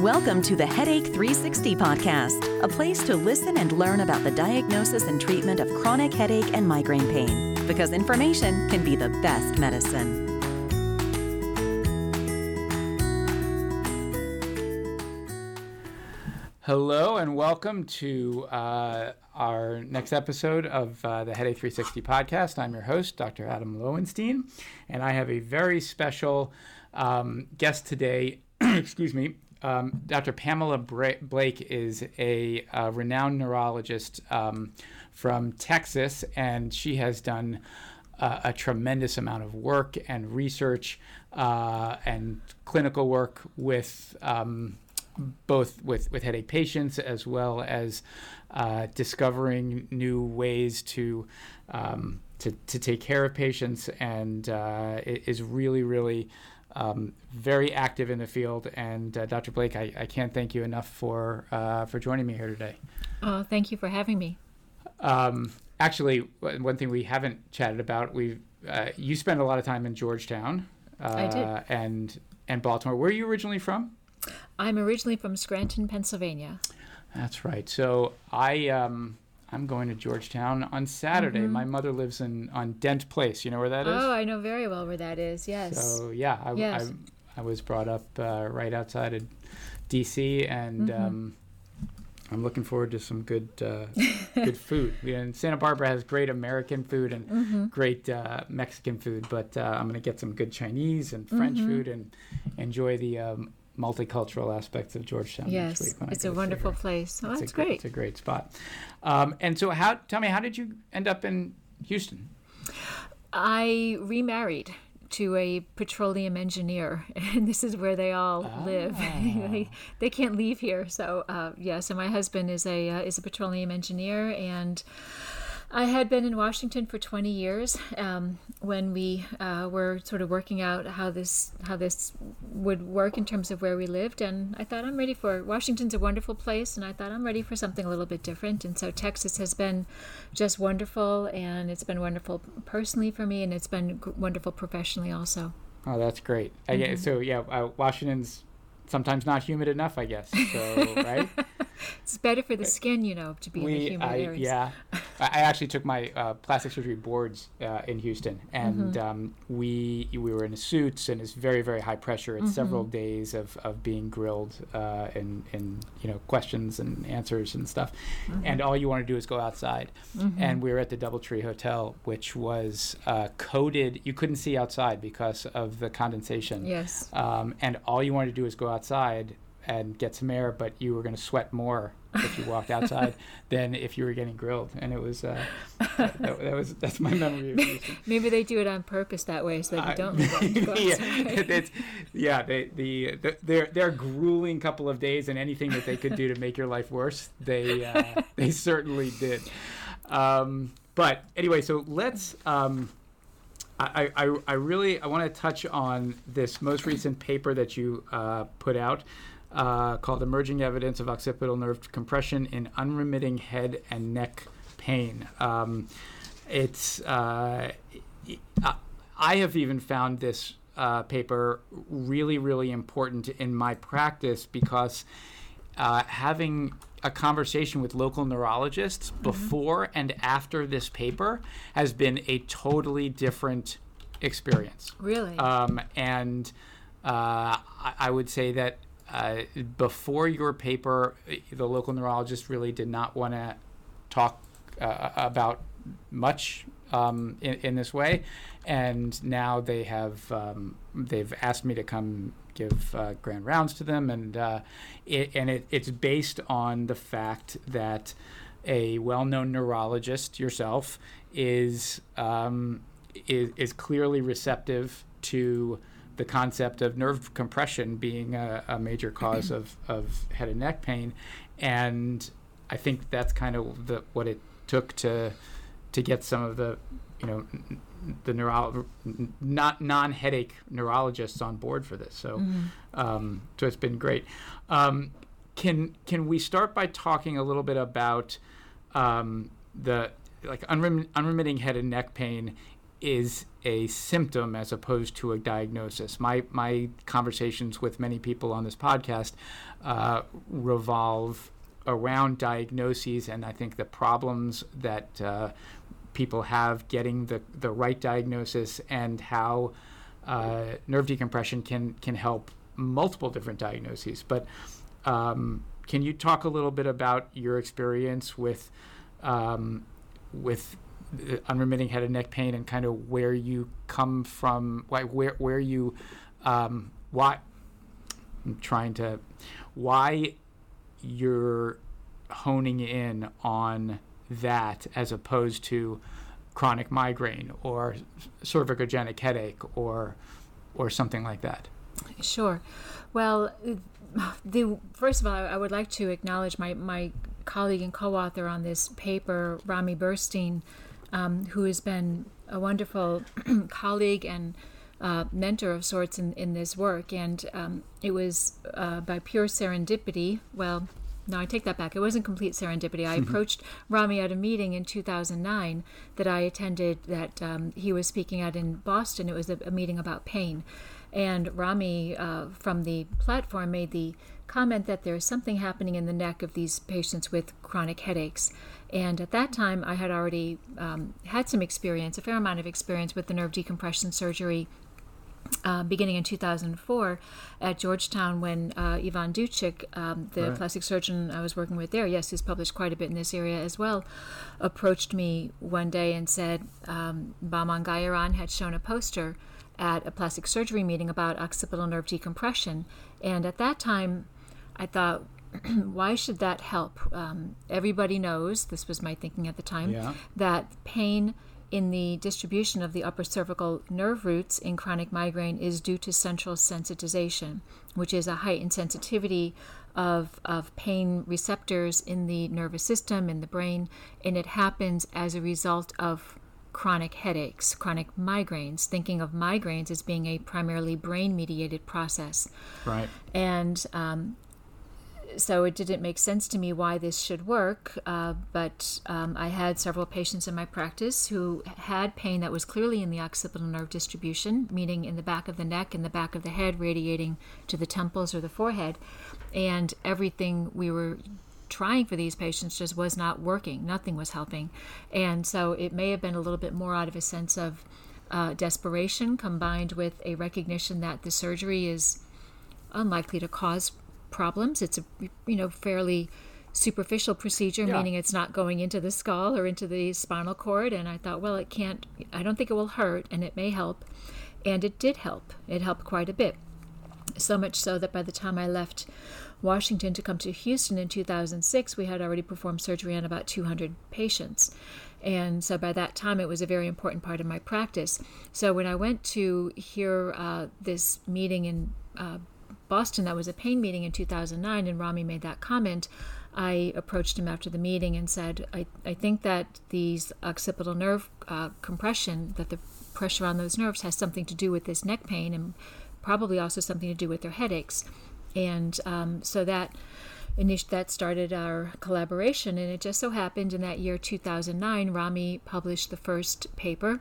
Welcome to the Headache 360 podcast, a place to listen and learn about the diagnosis and treatment of chronic headache and migraine pain, because information can be the best medicine. Hello and welcome to uh, our next episode of uh, the Headache 360 podcast. I'm your host, Dr. Adam Lowenstein, and I have a very special um, guest today. Excuse me. Um, Dr. Pamela Bra- Blake is a, a renowned neurologist um, from Texas, and she has done uh, a tremendous amount of work and research uh, and clinical work with um, both with, with headache patients as well as uh, discovering new ways to, um, to, to take care of patients and uh, is really, really um, very active in the field. And uh, Dr. Blake, I, I can't thank you enough for uh, for joining me here today. Oh, thank you for having me. Um, actually, one thing we haven't chatted about, we uh, you spend a lot of time in Georgetown. I did. Uh, and and Baltimore. Where are you originally from? I'm originally from Scranton, Pennsylvania. That's right. So I um, I'm going to Georgetown on Saturday. Mm-hmm. My mother lives in on Dent Place. You know where that is? Oh, I know very well where that is. Yes. So yeah, I, Yes. I, I was brought up uh, right outside of D.C. and Mm-hmm. um, I'm looking forward to some good uh, good food. And Santa Barbara has great American food and Mm-hmm. great uh, Mexican food, but uh, I'm going to get some good Chinese and French Mm-hmm. food and enjoy the um, multicultural aspects of Georgetown. yes, it's a wonderful place. Oh, It's that's a, great. It's a great spot. Um, and so, how? Tell me, how did you end up in Houston? I remarried to a petroleum engineer, and this is where they all live. they, they can't leave here. So uh, yeah, so my husband is a uh, is a petroleum engineer, and I had been in Washington for 20 years um, when we uh, were sort of working out how this how this would work in terms of where we lived, and I thought I'm ready for Washington's a wonderful place, and I thought I'm ready for something a little bit different, and so Texas has been just wonderful, and it's been wonderful personally for me, and it's been wonderful professionally also. Oh, that's great. Mm-hmm. guess, so yeah, uh, Washington's sometimes not humid enough, I guess. So right, It's better for the skin, you know, to be in the we, humid I, areas. yeah, I actually took my uh, plastic surgery boards uh, in Houston, and Mm-hmm. um, we we were in suits, and it's very very high pressure. It's several Mm-hmm. days of, of being grilled uh, and and you know questions and answers and stuff, Mm-hmm. and all you want to do is go outside. And we were at the DoubleTree Hotel, which was uh, coated. You couldn't see outside because of the condensation. Yes. um, and all you wanted to do is go outside and get some air, but you were going to sweat more if you walked outside than if you were getting grilled. And it was uh, that, that was that's my memory of Maybe they do it on purpose that way so that you don't go yeah, outside. it's, yeah, they, the, the their their grueling couple of days and anything that they could do to make your life worse, they uh, they certainly did. Um, but anyway, so let's. Um, I, I, really I want to touch on this most recent paper that you uh, put out uh, called "Emerging Evidence of Occipital Nerve Compression in Unremitting Head and Neck Pain." Um, it's uh, I- I have even found this uh, paper really really important in my practice because uh, having a conversation with local neurologists before and after this paper has been a totally different experience. Really? Um, and uh, I, I would say that uh, before your paper, the local neurologist really did not want to talk uh, about much um, in, in this way, and now they have um, they've asked me to come give uh, grand rounds to them, and uh, it, and it, it's based on the fact that a well-known neurologist yourself is um, is, is clearly receptive to the concept of nerve compression being a, a major cause of, of head and neck pain, and I think that's kind of the, what it took to to get some of the you know the neuro not non headache neurologists on board for this. So um, so it's been great. Um, can can we start by talking a little bit about um, the like unrem- unremitting head and neck pain is a symptom as opposed to a diagnosis. My my conversations with many people on this podcast uh, revolve around diagnoses, and I think the problems that uh, people have getting the the right diagnosis and how uh, nerve decompression can can help multiple different diagnoses. But um, can you talk a little bit about your experience with um, with unremitting head and neck pain and kind of where you come from, why, where where you, um, why I'm trying to, why you're honing in on that as opposed to chronic migraine or cervicogenic headache or or something like that. Sure. Well, the first of all, I would like to acknowledge my my colleague and co-author on this paper, Rami Burstein, um, who has been a wonderful colleague and uh, mentor of sorts in, in this work. And um, it was uh, by pure serendipity. Well, no, I take that back. It wasn't complete serendipity. I approached Rami at a meeting in 2009 that I attended that um, he was speaking at in Boston. It was a, a meeting about pain. And Rami uh, from the platform made the comment that there's something happening in the neck of these patients with chronic headaches. And at that time, I had already um, had some experience, a fair amount of experience with the nerve decompression surgery uh, beginning in 2004 at Georgetown when uh, Ivan Ducic, um, the right. plastic surgeon I was working with there, yes, who's published quite a bit in this area as well, approached me one day and said um, Bahman Guyuron had shown a poster at a plastic surgery meeting about occipital nerve decompression. And at that time, I thought, why should that help? Um, everybody knows, this was my thinking at the time, yeah. that pain in the distribution of the upper cervical nerve roots in chronic migraine is due to central sensitization, which is a heightened sensitivity of, of pain receptors in the nervous system, in the brain, and it happens as a result of chronic headaches, chronic migraines, thinking of migraines as being a primarily brain mediated process. Right. And um, so it didn't make sense to me why this should work. Uh, but um, I had several patients in my practice who had pain that was clearly in the occipital nerve distribution, meaning in the back of the neck and the back of the head, radiating to the temples or the forehead. And everything we were trying for these patients just was not working. Nothing was helping. And so it may have been a little bit more out of a sense of uh, desperation combined with a recognition that the surgery is unlikely to cause problems. It's a you know fairly superficial procedure, yeah. meaning it's not going into the skull or into the spinal cord. And I thought, well, it can't. I don't think it will hurt, and it may help. And it did help. It helped quite a bit. So much so that by the time I left Washington to come to Houston in 2006, we had already performed surgery on about 200 patients. And so by that time, it was a very important part of my practice. So when I went to hear uh, this meeting in uh, Boston that was a pain meeting in 2009, and Rami made that comment. I approached him after the meeting and said, I, I think that these occipital nerve uh, compression, that the pressure on those nerves has something to do with this neck pain and probably also something to do with their headaches. And um, so that that started our collaboration. And it just so happened in that year 2009, Rami published the first paper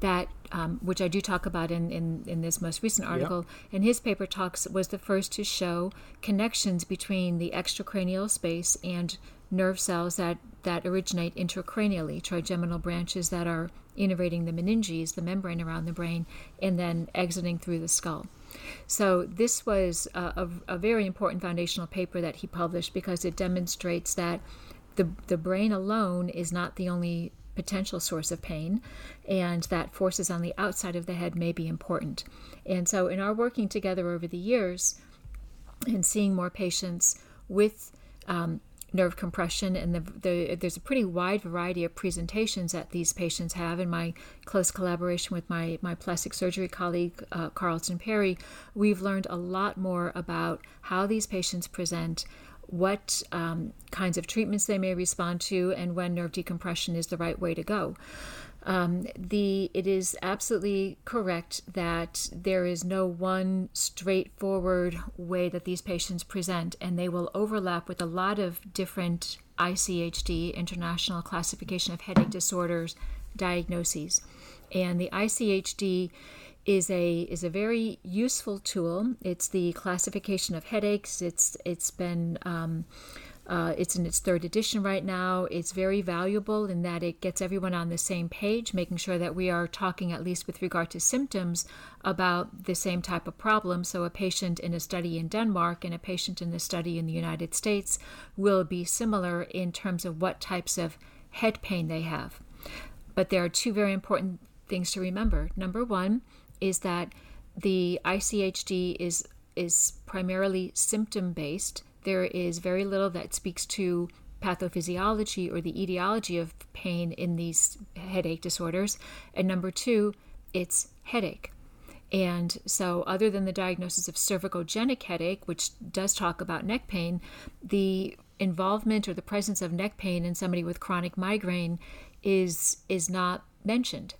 that um, which I do talk about in, in, in this most recent article. Yep. And his paper talks was the first to show connections between the extracranial space and nerve cells that, that originate intracranially, trigeminal branches that are innervating the meninges, the membrane around the brain, and then exiting through the skull. So, this was a, a, a very important foundational paper that he published because it demonstrates that the, the brain alone is not the only potential source of pain, and that forces on the outside of the head may be important. And so, in our working together over the years and seeing more patients with um, nerve compression, and the, the, there's a pretty wide variety of presentations that these patients have. In my close collaboration with my, my plastic surgery colleague, uh, Carlton Perry, we've learned a lot more about how these patients present, what um, kinds of treatments they may respond to, and when nerve decompression is the right way to go. Um, the it is absolutely correct that there is no one straightforward way that these patients present, and they will overlap with a lot of different ICHD, International Classification of Headache Disorders, diagnoses. And the ICHD is a is a very useful tool. It's the classification of headaches. It's it's been um, uh, it's in its third edition right now. It's very valuable in that it gets everyone on the same page, making sure that we are talking, at least with regard to symptoms, about the same type of problem. So, a patient in a study in Denmark and a patient in the study in the United States will be similar in terms of what types of head pain they have. But there are two very important things to remember. Number one is that the ICHD is is primarily symptom based there is very little that speaks to pathophysiology or the etiology of pain in these headache disorders. And number two, it's headache. And so, other than the diagnosis of cervicogenic headache, which does talk about neck pain, the involvement or the presence of neck pain in somebody with chronic migraine is is not mentioned.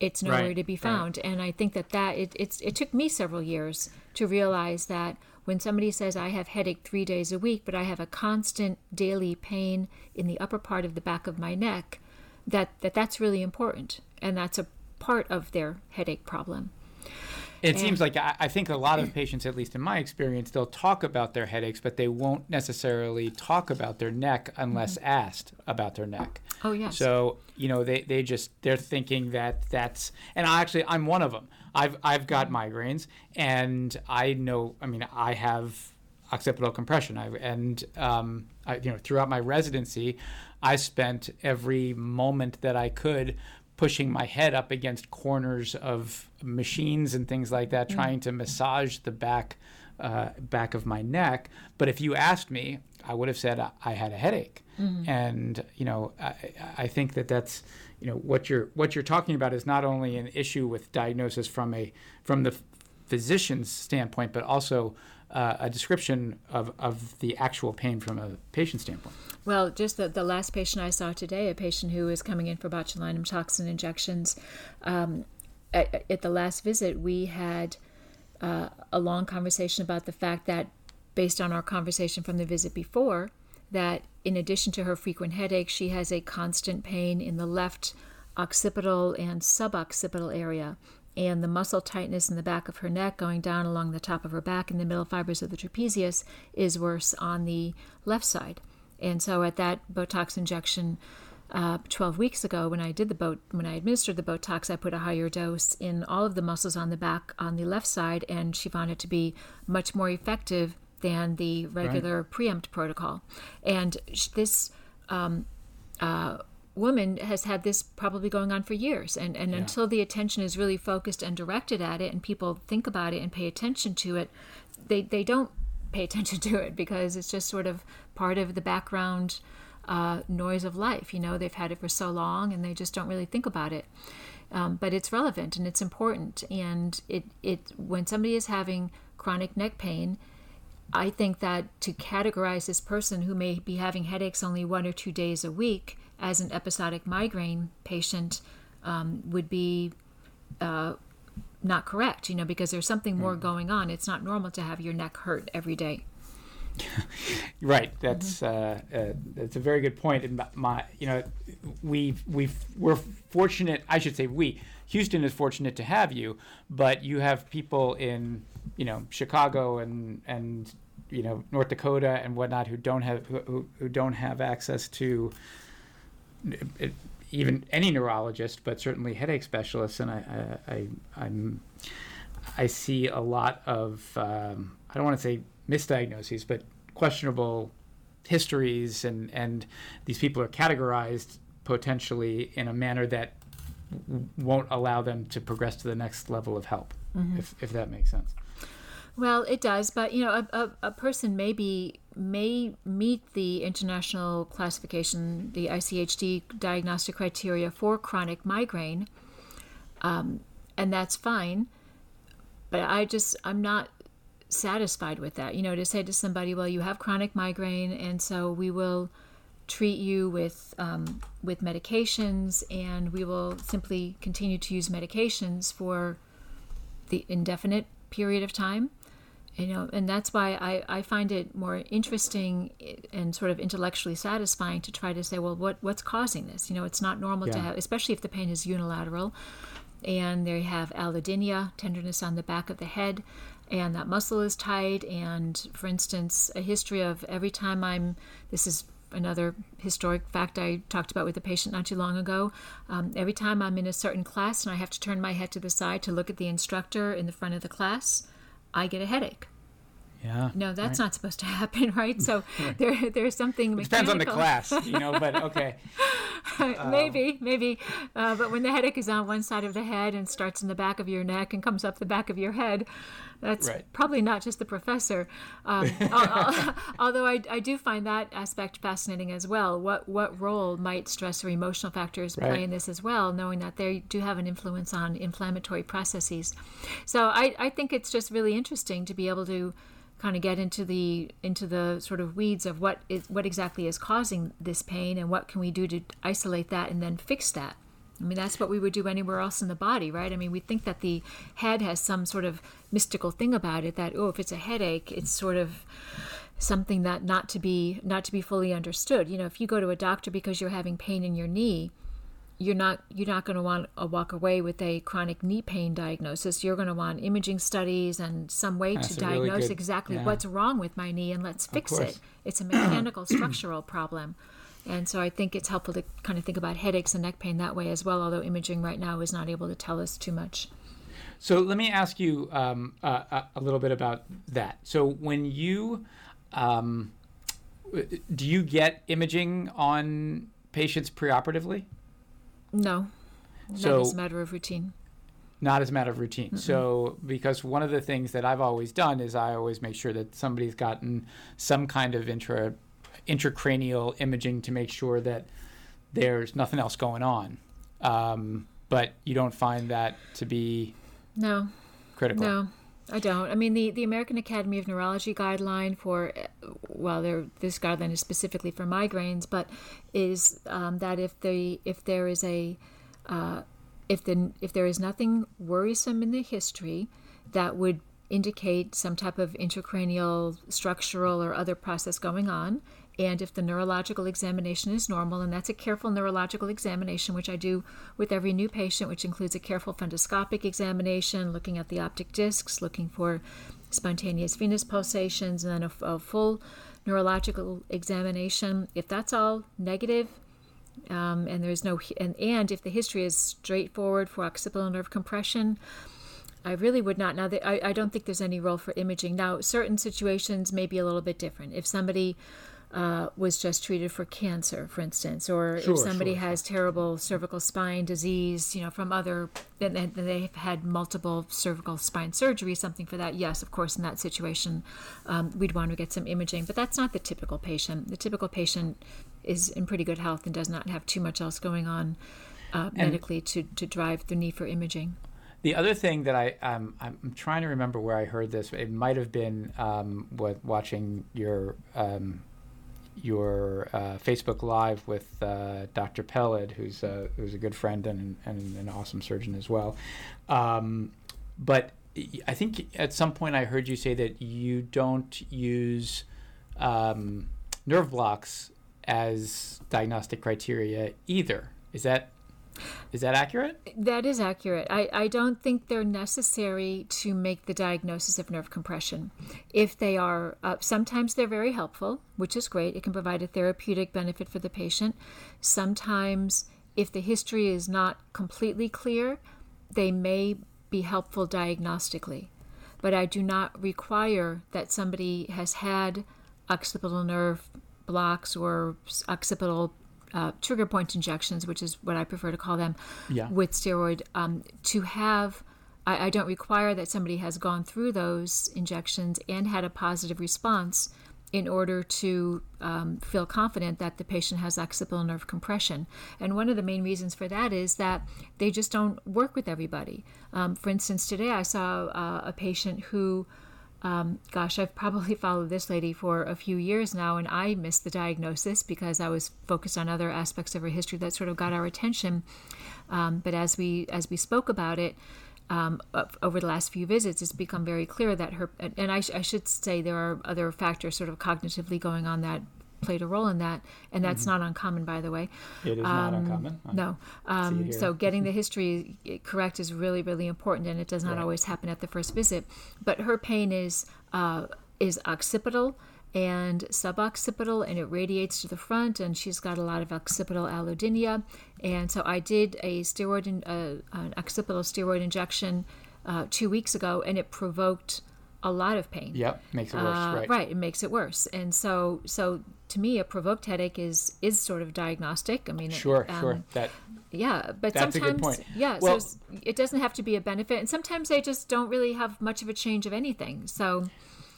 It's nowhere right, to be found. Right. And I think that that it, it's it took me several years to realize that when somebody says, I have headache three days a week, but I have a constant daily pain in the upper part of the back of my neck, that, that that's really important. And that's a part of their headache problem. It and, seems like I, I think a lot of patients, at least in my experience, they'll talk about their headaches, but they won't necessarily talk about their neck unless mm-hmm. asked about their neck. Oh yes. So you know they, they just they're thinking that that's and I actually I'm one of them. I've I've got migraines and I know I mean I have occipital compression. I, and um, I, you know throughout my residency, I spent every moment that I could pushing my head up against corners of machines and things like that, mm. trying to massage the back uh, back of my neck. But if you asked me, I would have said I had a headache. Mm-hmm. And you know, I, I think that that's you know what you're what you're talking about is not only an issue with diagnosis from a from the physician's standpoint, but also uh, a description of, of the actual pain from a patient standpoint. Well, just the, the last patient I saw today, a patient who is coming in for botulinum toxin injections, um, at, at, the last visit, we had uh, a long conversation about the fact that, based on our conversation from the visit before, that in addition to her frequent headache, she has a constant pain in the left occipital and suboccipital area. And the muscle tightness in the back of her neck, going down along the top of her back and the middle fibers of the trapezius, is worse on the left side. And so, at that Botox injection uh, 12 weeks ago, when I did the boat, when I administered the Botox, I put a higher dose in all of the muscles on the back on the left side, and she found it to be much more effective than the regular right. PREEMPT protocol. And this um, uh, woman has had this probably going on for years. And, and yeah. until the attention is really focused and directed at it and people think about it and pay attention to it, they, they don't pay attention to it because it's just sort of part of the background uh, noise of life. You know, they've had it for so long and they just don't really think about it. Um, but it's relevant and it's important. And it, it when somebody is having chronic neck pain, I think that to categorize this person who may be having headaches only one or two days a week as an episodic migraine patient um, would be uh, not correct, you know, because there's something more mm. going on. It's not normal to have your neck hurt every day. right. That's mm-hmm. uh, uh, that's a very good point. And my, you know, we we we're fortunate. I should say we. Houston is fortunate to have you, but you have people in you know Chicago and and you know North Dakota and whatnot who don't have who, who don't have access to it, even any neurologist, but certainly headache specialists. And I, I, I am I see a lot of um, I don't want to say misdiagnoses, but questionable histories, and and these people are categorized potentially in a manner that won't allow them to progress to the next level of help, mm-hmm. if if that makes sense. Well, it does, but you know, a, a, a, person may be may meet the international classification, the ICHD diagnostic criteria for chronic migraine, um, and that's fine. But I just I'm not satisfied with that. You know, to say to somebody, well, you have chronic migraine, and so we will treat you with um, with medications, and we will simply continue to use medications for the indefinite period of time you know and that's why I, I find it more interesting and sort of intellectually satisfying to try to say well what what's causing this you know it's not normal yeah. to have especially if the pain is unilateral and they have allodynia, tenderness on the back of the head, and that muscle is tight. And for instance, a history of every time I'm, this is another historic fact I talked about with a patient not too long ago. Um, every time I'm in a certain class and I have to turn my head to the side to look at the instructor in the front of the class, I get a headache. Yeah. No, that's right. not supposed to happen, right? So there, there's something. It depends on the class, you know, but okay. maybe, maybe. Uh, but when the headache is on one side of the head and starts in the back of your neck and comes up the back of your head, that's Right. probably not just the professor. Um, al- al- although I, I do find that aspect fascinating as well. What what role might stress or emotional factors play Right. in this as well, knowing that they do have an influence on inflammatory processes. So I, I think it's just really interesting to be able to kind of get into the into the sort of weeds of what is what exactly is causing this pain and what can we do to isolate that and then fix that. I mean that's what we would do anywhere else in the body, right? I mean we think that the head has some sort of mystical thing about it that oh if it's a headache it's sort of something that not to be not to be fully understood. You know, if you go to a doctor because you're having pain in your knee, you're not you're not going to want to walk away with a chronic knee pain diagnosis. You're going to want imaging studies and some way That's to a really diagnose good- exactly yeah. what's wrong with my knee and let's fix it. It's a mechanical structural problem. And so I think it's helpful to kind of think about headaches and neck pain that way as well, although imaging right now is not able to tell us too much. So let me ask you um, uh, a- little bit about that. So when you um, do you get imaging on patients preoperatively? No, So- not as a matter of routine. Not as a matter of routine. So, because one of the things that I've always done is I always make sure that somebody's gotten some kind of intra intracranial imaging to make sure that there's nothing else going on. Um, but you don't find that to be No, critical. No, I don't. I mean, the, the American Academy of Neurology guideline for, well, there this guideline is specifically for migraines, but is um, that if the if there is a uh, if the if there is nothing worrisome in the history that would indicate some type of intracranial structural or other process going on and if the neurological examination is normal and that's a careful neurological examination which i do with every new patient which includes a careful fundoscopic examination looking at the optic discs looking for spontaneous venous pulsations and then a, a full neurological examination if that's all negative um, and there's no and, and if the history is straightforward for occipital nerve compression I really would not. Now, I, I don't think there's any role for imaging. Now, certain situations may be a little bit different. If somebody uh, was just treated for cancer, for instance, or Sure, if somebody sure, has terrible cervical spine disease, you know, from other, then, and they've had multiple cervical spine surgery, something for that, yes, of course, in that situation, um, we'd want to get some imaging. But that's not the typical patient. The typical patient is in pretty good health and does not have too much else going on uh, medically to, to drive the need for imaging. The other thing that I um, I'm trying to remember where I heard this. It might have been um, with watching your um, your uh, Facebook Live with uh, Dr. Peled, who's a, who's a good friend and, and an awesome surgeon as well. Um, but I think at some point I heard you say that you don't use um, nerve blocks as diagnostic criteria either. Is that is that accurate? That is accurate. I, I don't think they're necessary to make the diagnosis of nerve compression. If they are, uh, sometimes they're very helpful, which is great. It can provide a therapeutic benefit for the patient. Sometimes, if the history is not completely clear, they may be helpful diagnostically. But I do not require that somebody has had occipital nerve blocks or occipital uh, trigger point injections, which is what I prefer to call them, Yeah. with steroid, um, to have. I, I don't require that somebody has gone through those injections and had a positive response in order to um, feel confident that the patient has occipital nerve compression. And one of the main reasons for that is that they just don't work with everybody. Um, for instance, today I saw uh, a patient who um, gosh, I've probably followed this lady for a few years now, and I missed the diagnosis because I was focused on other aspects of her history that sort of got our attention. Um, but as we as we spoke about it um, over the last few visits, it's become very clear that her and I, sh- I should say there are other factors sort of cognitively going on that played a role in that, and that's not uncommon, by the way. It is not uncommon. I No. Um, so getting the history correct is really, really important, and it does not Right. always happen at the first visit. But her pain is uh, is occipital and suboccipital, and it radiates to the front, and she's got a lot of occipital allodynia. And so I did a steroid, in, uh, an occipital steroid injection uh, two weeks ago, and it provoked a lot of pain. Yep, makes it worse. Uh, right. it makes it worse. And so, so to me, a provoked headache is is sort of diagnostic. I mean, Sure, um, sure. That yeah, but sometimes, good point. yeah, Well- so it doesn't have to be a benefit, and sometimes they just don't really have much of a change of anything. So,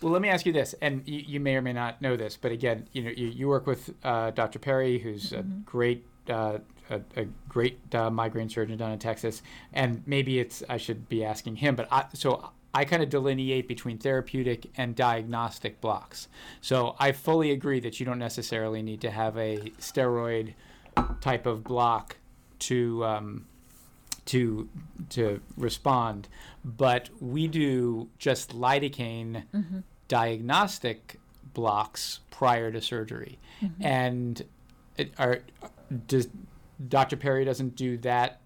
Well, let me ask you this, and you, you may or may not know this, but again, you know, you, you work with uh, Dr. Perry, who's a great, uh, a, a great uh, migraine surgeon down in Texas, and maybe it's I should be asking him, but I, so I kind of delineate between therapeutic and diagnostic blocks. So I fully agree that you don't necessarily need to have a steroid type of block to um, to to respond, but we do just lidocaine diagnostic blocks prior to surgery, and it, are does Dr. Perry doesn't do that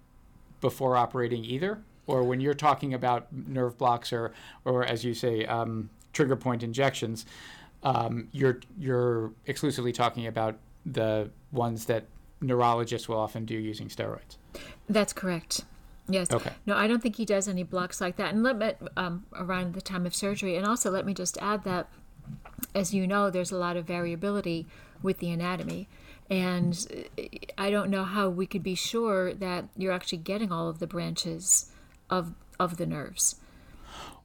before operating either, or when you're talking about nerve blocks or or as you say um, trigger point injections, um, you're you're exclusively talking about the ones that neurologists will often do using steroids. that's correct. Yes. Okay. No, I don't think he does any blocks like that. And let me um, around the time of surgery, and also let me just add that, as you know, there's a lot of variability with the anatomy, and uh, I don't know how we could be sure that you're actually getting all of the branches of of the nerves.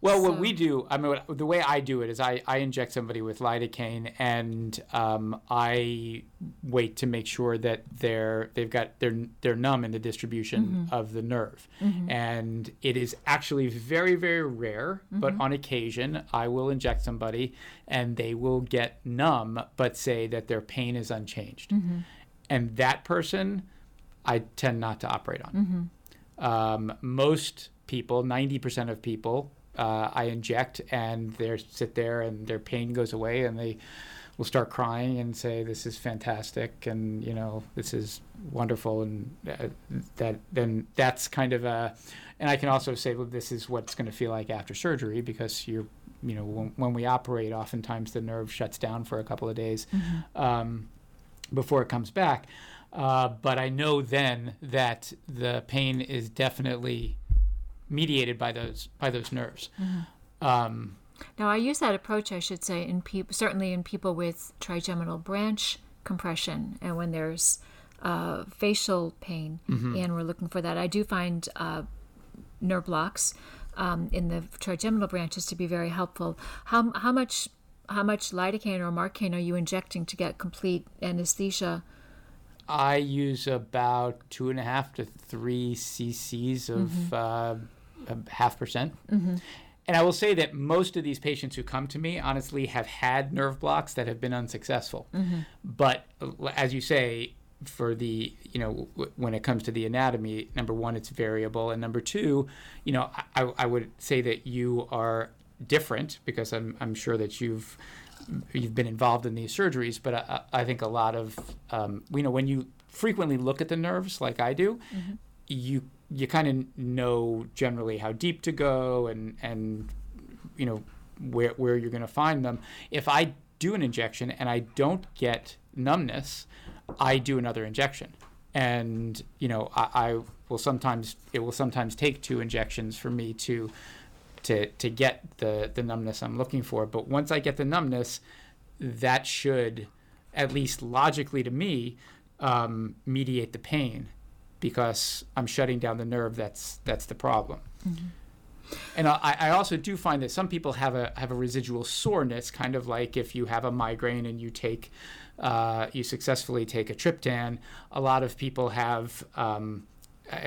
Well, what we do, I mean, the way I do it is I, I inject somebody with lidocaine, and um, I wait to make sure that they're they've got they're they're numb in the distribution mm-hmm. of the nerve, mm-hmm. and it is actually very very rare, but mm-hmm. on occasion I will inject somebody, and they will get numb, but say that their pain is unchanged, and that person, I tend not to operate on. Um, most people, 90% of people, uh, I inject and they sit there and their pain goes away and they will start crying and say, "This is fantastic," and you know, "This is wonderful," and uh, that then that's kind of a. And I can also say, well, this is what it's going to feel like after surgery because you're, you know, when, when we operate, oftentimes the nerve shuts down for a couple of days. Um, before it comes back. Uh, but I know then that the pain is definitely mediated by those by those nerves. Um, Now, I use that approach, I should say, in people certainly in people with trigeminal branch compression, and when there's uh, facial pain, and we're looking for that. I do find uh, nerve blocks um, in the trigeminal branches to be very helpful. How how much how much lidocaine or marcaine are you injecting to get complete anesthesia? I use about two and a half to three cc's of uh, a half percent. And I will say that most of these patients who come to me, honestly, have had nerve blocks that have been unsuccessful. But uh, as you say, for the you know w- when it comes to the anatomy, number one, it's variable, and number two, you know, I, I would say that you are different because I'm I'm sure that you've you've been involved in these surgeries, but I, I think a lot of um, you know when you frequently look at the nerves like I do, you you kind of know generally how deep to go and and you know where where you're going to find them. If I do an injection and I don't get numbness, I do another injection, and you know I, I will sometimes it will sometimes take two injections for me to to to get the the numbness I'm looking for. But once I get the numbness, that should, at least logically to me, um, mediate the pain, because I'm shutting down the nerve. That's that's the problem. And I, I also do find that some people have a have a residual soreness, kind of like if you have a migraine and you take, uh, you successfully take a triptan. A lot of people have um,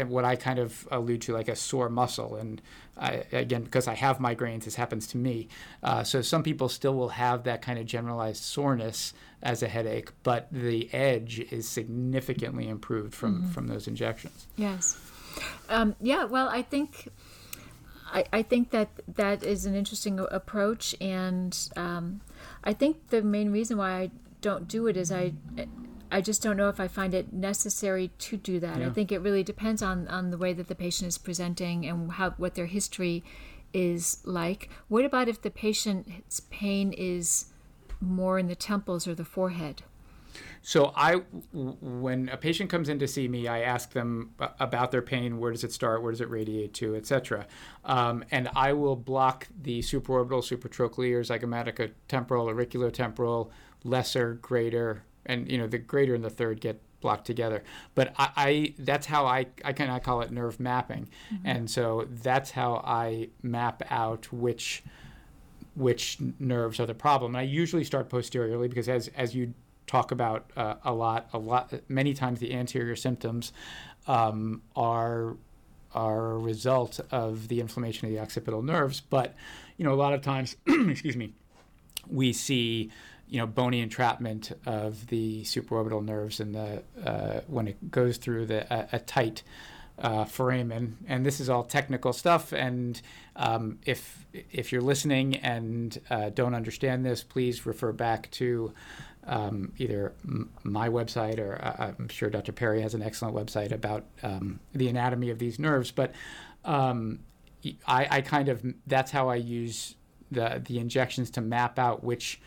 what I kind of allude to like a sore muscle, and I, again because I have migraines, this happens to me. Uh, so some people still will have that kind of generalized soreness as a headache, but the edge is significantly improved from from those injections. Yes. Um, yeah, well, I think I, I think that that is an interesting approach, and um, I think the main reason why I don't do it is I I just don't know if I find it necessary to do that. Yeah. I think it really depends on on the way that the patient is presenting and how what their history is like. What about if the patient's pain is more in the temples or the forehead? So I, when a patient comes in to see me, I ask them about their pain. Where does it start? Where does it radiate to, etc. Um, and I will block the supraorbital, supratrochlear, zygomatic, temporal, auriculotemporal, lesser, greater, and you know the greater and the third get blocked together. But I, I that's how I I kind of call it nerve mapping, and so that's how I map out which which nerves are the problem. And I usually start posteriorly because as as you talk about uh, a lot, a lot, many times the anterior symptoms um, are are a result of the inflammation of the occipital nerves. But you know, a lot of times, excuse me, we see you know bony entrapment of the supraorbital nerves and the uh, when it goes through the a, a tight uh, foramen, and this is all technical stuff. And um, if if you're listening and uh, don't understand this, please refer back to um, either m- my website or uh, I'm sure Dr. Perry has an excellent website about um, the anatomy of these nerves. But um, I, I kind of that's how I use the the injections to map out which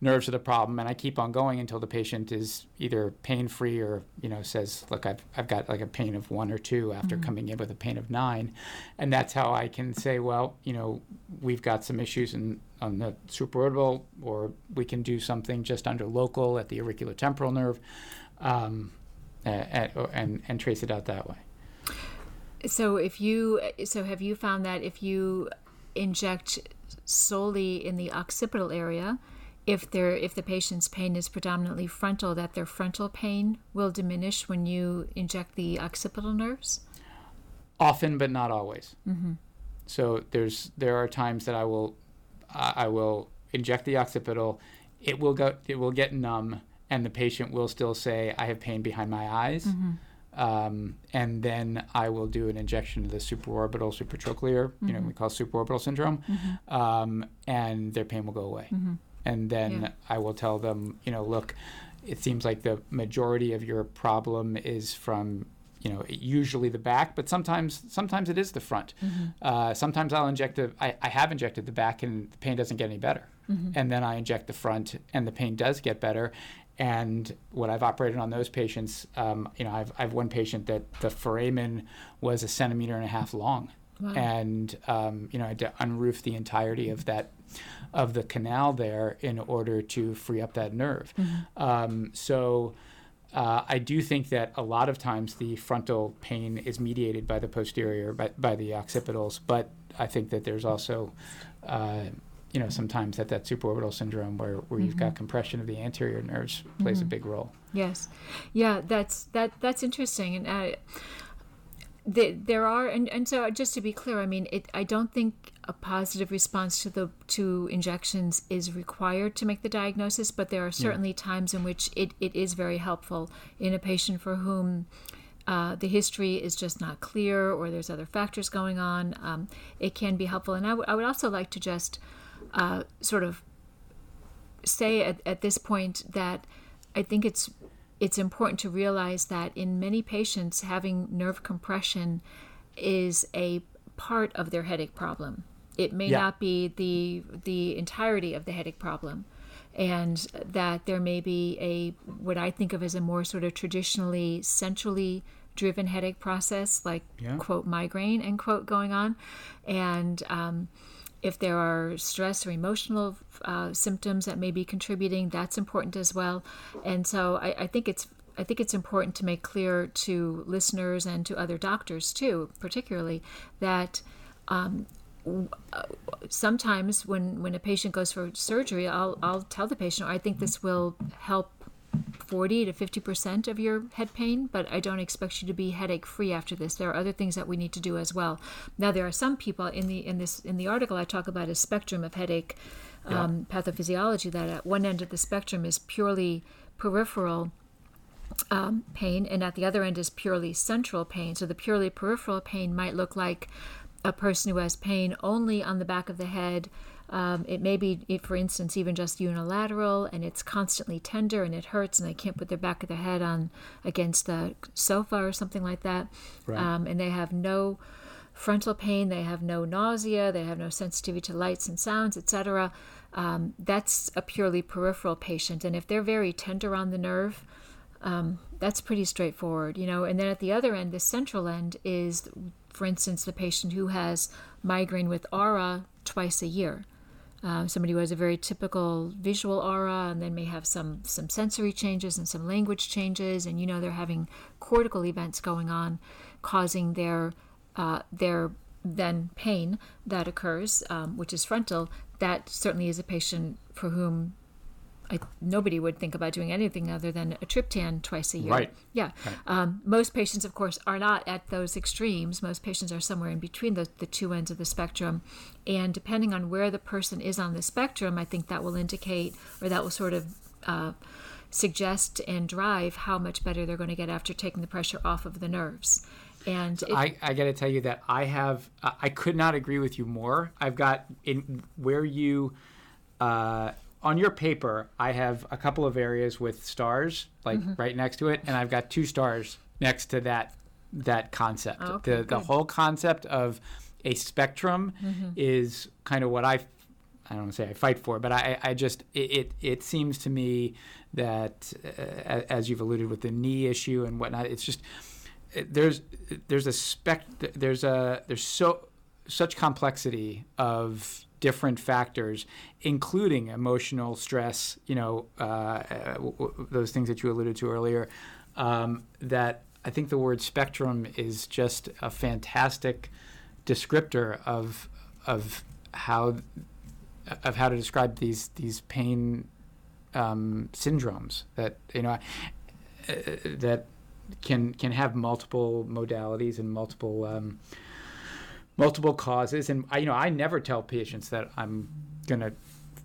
nerves are the problem, and I keep on going until the patient is either pain free or you know says, "Look, I've I've got like a pain of one or two after coming in with a pain of nine, and that's how I can say, well, you know, we've got some issues in on the supraorbital, or we can do something just under local at the auriculotemporal nerve, um, and, and and trace it out that way. So if you so have you found that if you inject solely in the occipital area, if there if the patient's pain is predominantly frontal, that their frontal pain will diminish when you inject the occipital nerves? often but not always. Mm-hmm. So there's there are times that i will I will inject the occipital. It will go it will get numb and the patient will still say i have pain behind my eyes. Mm-hmm. Um, and then i will do an injection of the supraorbital supratrochlear you know mm-hmm. we call supraorbital syndrome um, and their pain will go away and then Yeah. i will tell them you know look it seems like the majority of your problem is from you know usually the back but sometimes sometimes it is the front. Uh, sometimes i'll inject the I, I have injected the back and the pain doesn't get any better. And then i inject the front and the pain does get better. And what i've operated on those patients um, you know I've, I've one patient that the foramen was a centimeter and a half long. And um, you know i had to unroof the entirety of that of the canal there in order to free up that nerve. Um, so uh, I do think that a lot of times the frontal pain is mediated by the posterior, by, by the occipitals, but I think that there's also, uh, you know, sometimes that that supraorbital syndrome where, where you've got compression of the anterior nerves plays a big role. Yes, yeah, that's that that's interesting, and I, the, there are, and, and so just to be clear, I mean, it, I don't think a positive response to the to injections is required to make the diagnosis, but there are certainly times in which it, it is very helpful in a patient for whom. Uh, the history is just not clear, or there's other factors going on. Um, it can be helpful, and I, w- I would also like to just uh, sort of say at, at this point that I think it's it's important to realize that in many patients having nerve compression is a part of their headache problem. It may Yeah. not be the the entirety of the headache problem and that there may be a what I think of as a more sort of traditionally centrally driven headache process like Yeah. quote migraine end quote going on and um, if there are stress or emotional uh, symptoms that may be contributing, that's important as well. And so I, I think it's I think it's important to make clear to listeners and to other doctors too, particularly that um, uh, sometimes when when a patient goes for surgery, I'll I'll tell the patient I think this will help 40 to 50 percent of your head pain, but I don't expect you to be headache free after this. There are other things that we need to do as well. Now, there are some people in the in this in the article I talk about a spectrum of headache um, pathophysiology that at one end of the spectrum is purely peripheral um, pain, and at the other end is purely central pain. So the purely peripheral pain might look like a person who has pain only on the back of the head, Um, it may be, it, for instance, even just unilateral, and it's constantly tender and it hurts, and they can't put their back of their head on against the sofa or something like that. Right. Um, and they have no frontal pain, they have no nausea, they have no sensitivity to lights and sounds, etc. Um, that's a purely peripheral patient, and if they're very tender on the nerve, um, that's pretty straightforward, you know. And then at the other end, the central end is, for instance, the patient who has migraine with aura twice a year. Uh, somebody who has a very typical visual aura and then may have some some sensory changes and some language changes, and you know they're having cortical events going on, causing their uh, their then pain that occurs, um, which is frontal. That certainly is a patient for whom I, nobody would think about doing anything other than a triptan twice a year. Right. Yeah. Um, most patients, of course, are not at those extremes. Most patients are somewhere in between the, the two ends of the spectrum. And depending on where the person is on the spectrum, I think that will indicate or that will sort of uh, suggest and drive how much better they're going to get after taking the pressure off of the nerves. And it, I, I got to tell you that I have, uh, I could not agree with you more. I've got in where you, uh, on your paper, I have a couple of areas with stars, like Mm-hmm. right next to it, and I've got two stars next to that that concept. Oh, okay, the the good. Mm-hmm. whole concept of a spectrum is kind of what I I don't want to say I fight for, but I, I just it, it, it seems to me that uh, as you've alluded with the knee issue and whatnot, it's just there's there's a spec there's a there's so such complexity of different factors, including emotional stress. You know uh, uh, w- w- those things that you alluded to earlier. Um, that I think the word spectrum is just a fantastic descriptor of of how of how to describe these these pain um, syndromes that you know uh, that can can have multiple modalities and multiple um, multiple causes and I, you know I never tell patients that I'm gonna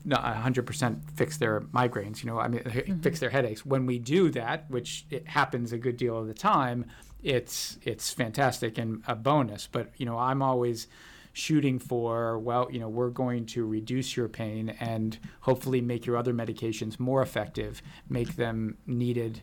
not 100% fix their migraines you know I mean mm-hmm. fix their headaches. When we do that which it happens a good deal of the time it's it's fantastic and a bonus. But you know I'm always shooting for well you know we're going to reduce your pain and hopefully make your other medications more effective make them needed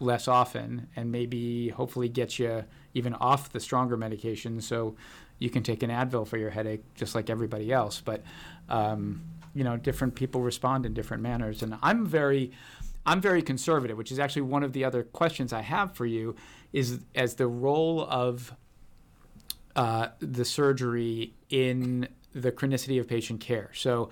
less often and maybe hopefully get you even off the stronger medications so you can take an Advil for your headache just like everybody else but um, you know different people respond in different manners and I'm very I'm very conservative which is actually one of the other questions I have for you is as the role of uh, the surgery in the chronicity of patient care. So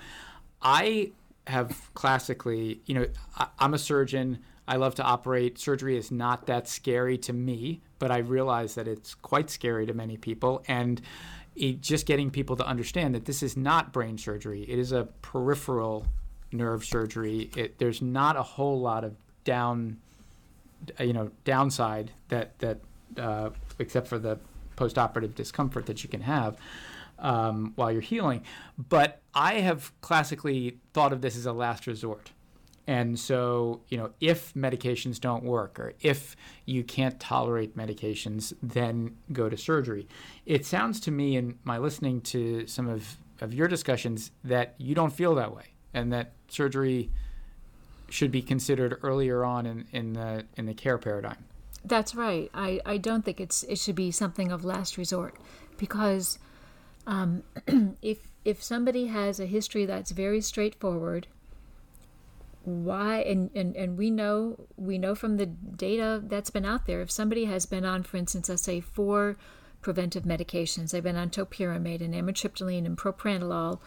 I have classically, you know, I, I'm a surgeon. I love to operate. Surgery is not that scary to me, but I realize that it's quite scary to many people. And it, just getting people to understand that this is not brain surgery, it is a peripheral nerve surgery. It, there's not a whole lot of down, you know, downside that that uh, except for the post-operative discomfort that you can have um, while you're healing. But I have classically thought of this as a last resort. And so, you know, if medications don't work or if you can't tolerate medications, then go to surgery. It sounds to me, in my listening to some of, of your discussions, that you don't feel that way and that surgery should be considered earlier on in, in, the, in the care paradigm. That's right. I, I don't think it's it should be something of last resort because um, if if somebody has a history that's very straightforward, why and, and, and we know we know from the data that's been out there, if somebody has been on, for instance, let's say four preventive medications, they've been on topiramate and amitriptyline and propranolol,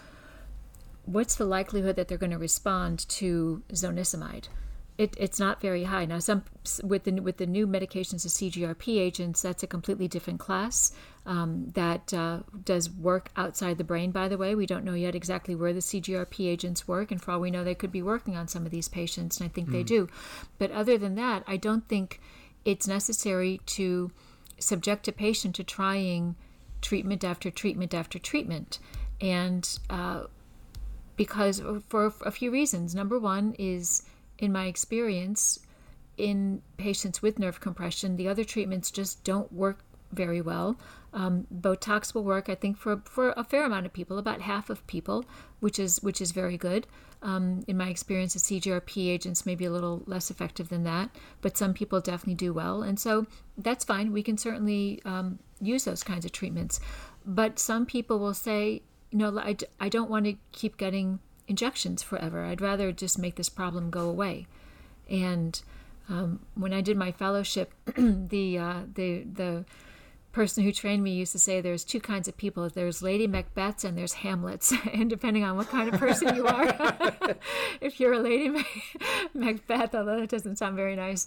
what's the likelihood that they're going to respond to zonisamide? It, it's not very high now. Some with the with the new medications, the CGRP agents, that's a completely different class um, that uh, does work outside the brain. By the way, we don't know yet exactly where the CGRP agents work, and for all we know, they could be working on some of these patients, and I think they do. But other than that, I don't think it's necessary to subject a patient to trying treatment after treatment after treatment, and uh, because for a few reasons. Number one is in my experience, in patients with nerve compression, the other treatments just don't work very well. Um, Botox will work, I think, for for a fair amount of people, about half of people, which is which is very good. Um, in my experience, the CGRP agents may be a little less effective than that, but some people definitely do well, and so that's fine. We can certainly um, use those kinds of treatments, but some people will say, you know, I, I don't want to keep getting injections forever. I'd rather just make this problem go away, and um, when I did my fellowship, the uh, the the person who trained me used to say there's two kinds of people. There's lady macbeths and there's hamlets. And depending on what kind of person you are if you're a lady macbeth although that doesn't sound very nice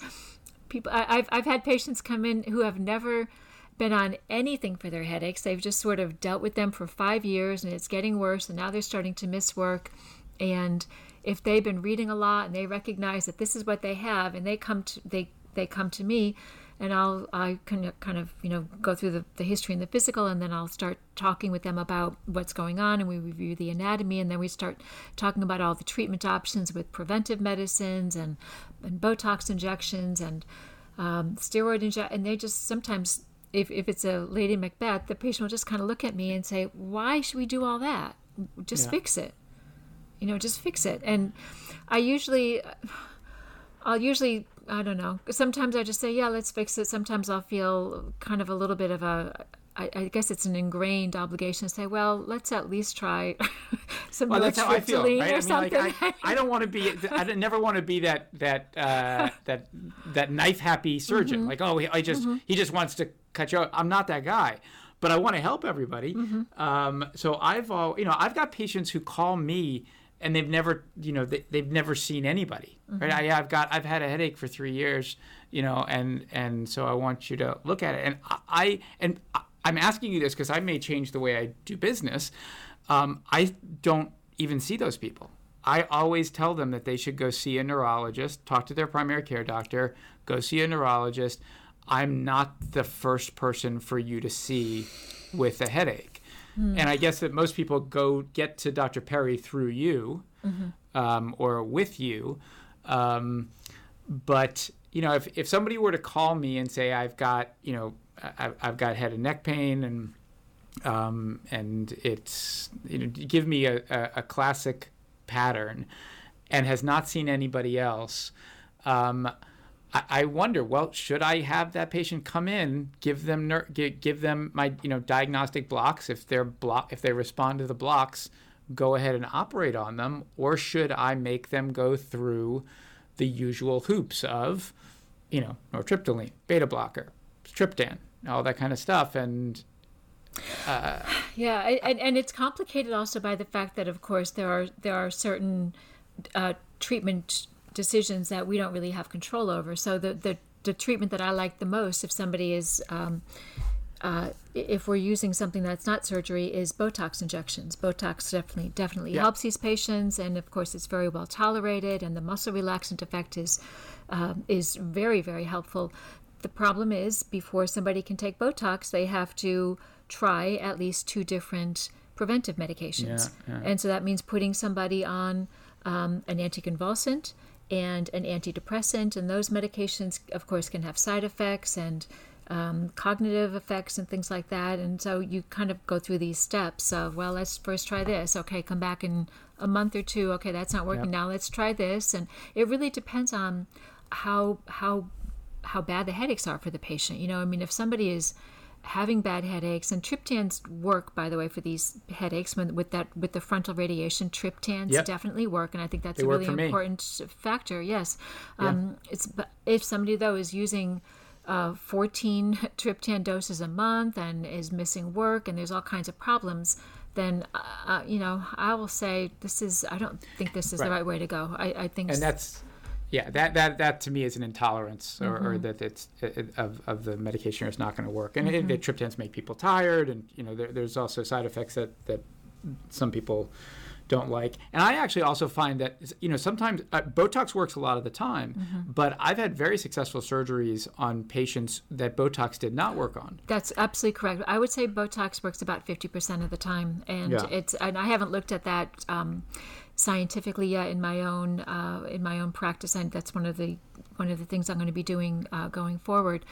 people I, have I've had patients come in who have never been on anything for their headaches. They've just sort of dealt with them for five years and it's getting worse and now they're starting to miss work. And if they've been reading a lot and they recognize that this is what they have and they come to they they come to me and I'll I can kind of you know go through the, the history and the physical and then I'll start talking with them about what's going on and we review the anatomy and then we start talking about all the treatment options with preventive medicines and, and Botox injections and um, steroid injection and they just sometimes if, if it's a lady Macbeth the patient will just kind of look at me and say why should we do all that just yeah. fix it you know just fix it and I usually I'll usually I don't know. Sometimes I just say, yeah, let's fix it. Sometimes I'll feel kind of a little bit of a, I, I guess it's an ingrained obligation to say, well, let's at least try some well, that's how I feel, right? or I mean, Like, I, I, don't want to be, I never want to be that that uh, that that knife happy surgeon. Mm-hmm. Like, oh, I just mm-hmm. he just wants to cut you. Out. I'm not that guy but I want to help everybody. Mm-hmm. Um, so I've all, you know, I've got patients who call me and they've never you know they, have never seen anybody mm-hmm. right I, have got i've had a headache for three years you know and and so i want you to look at it and i and i'm asking you this because i may change the way i do business um, i don't even see those people i always tell them that they should go see a neurologist talk to their primary care doctor go see a neurologist i'm not the first person for you to see with a headache Mm. And I guess that most people go get to Dr. Perry through you mm-hmm. um, or with you. Um, but, you know, if, if somebody were to call me and say, I've got, you know, I, I've got head and neck pain and um, and it's you know give me a, a, a, classic pattern and has not seen anybody else. Um, I, wonder, well, should I have that patient come in, give them ner- give, give them my you know diagnostic blocks? If they're block if they respond to the blocks, go ahead and operate on them, or should I make them go through the usual hoops of, you know, nortriptyline, beta blocker, triptan, all that kind of stuff, and uh, yeah, and, and it's complicated also by the fact that, of course, there are there are certain uh, treatment decisions that we don't really have control over. So the the, the treatment that I like the most, if somebody is um, uh, if we're using something that's not surgery, is Botox injections. Botox definitely definitely yeah. helps these patients, and of course, it's very well tolerated, and the muscle relaxant effect is uh, is very very helpful. The problem is, before somebody can take Botox, they have to try at least two different preventive medications, yeah, yeah. and so that means putting somebody on um, an anticonvulsant and an antidepressant. And those medications, of course, can have side effects and um, cognitive effects and things like that. And so you kind of go through these steps of, well, let's first try this. Okay, come back in a month or two. Okay, that's not working. Yep. Now let's try this. And it really depends on how how how bad the headaches are for the patient. You know, I mean, if somebody is having bad headaches and triptans work by the way for these headaches when with that with the frontal radiation triptans yep. definitely work and i think that's they a really important factor yes yeah. um, it's if somebody though is using uh, 14 triptan doses a month and is missing work and there's all kinds of problems then uh, uh you know i will say this is i don't think this is right. the right way to go i, I think and that's yeah, that, that that to me is an intolerance, or, mm-hmm. or that it's it, of, of the medication is not going to work, and mm-hmm. it, triptans make people tired, and you know there, there's also side effects that that some people don't like. And I actually also find that you know sometimes uh, Botox works a lot of the time, mm-hmm. but I've had very successful surgeries on patients that Botox did not work on. That's absolutely correct. I would say Botox works about fifty percent of the time, and yeah. it's and I haven't looked at that. Um, scientifically yet in my own uh, in my own practice and that's one of the one of the things I'm going to be doing uh, going forward.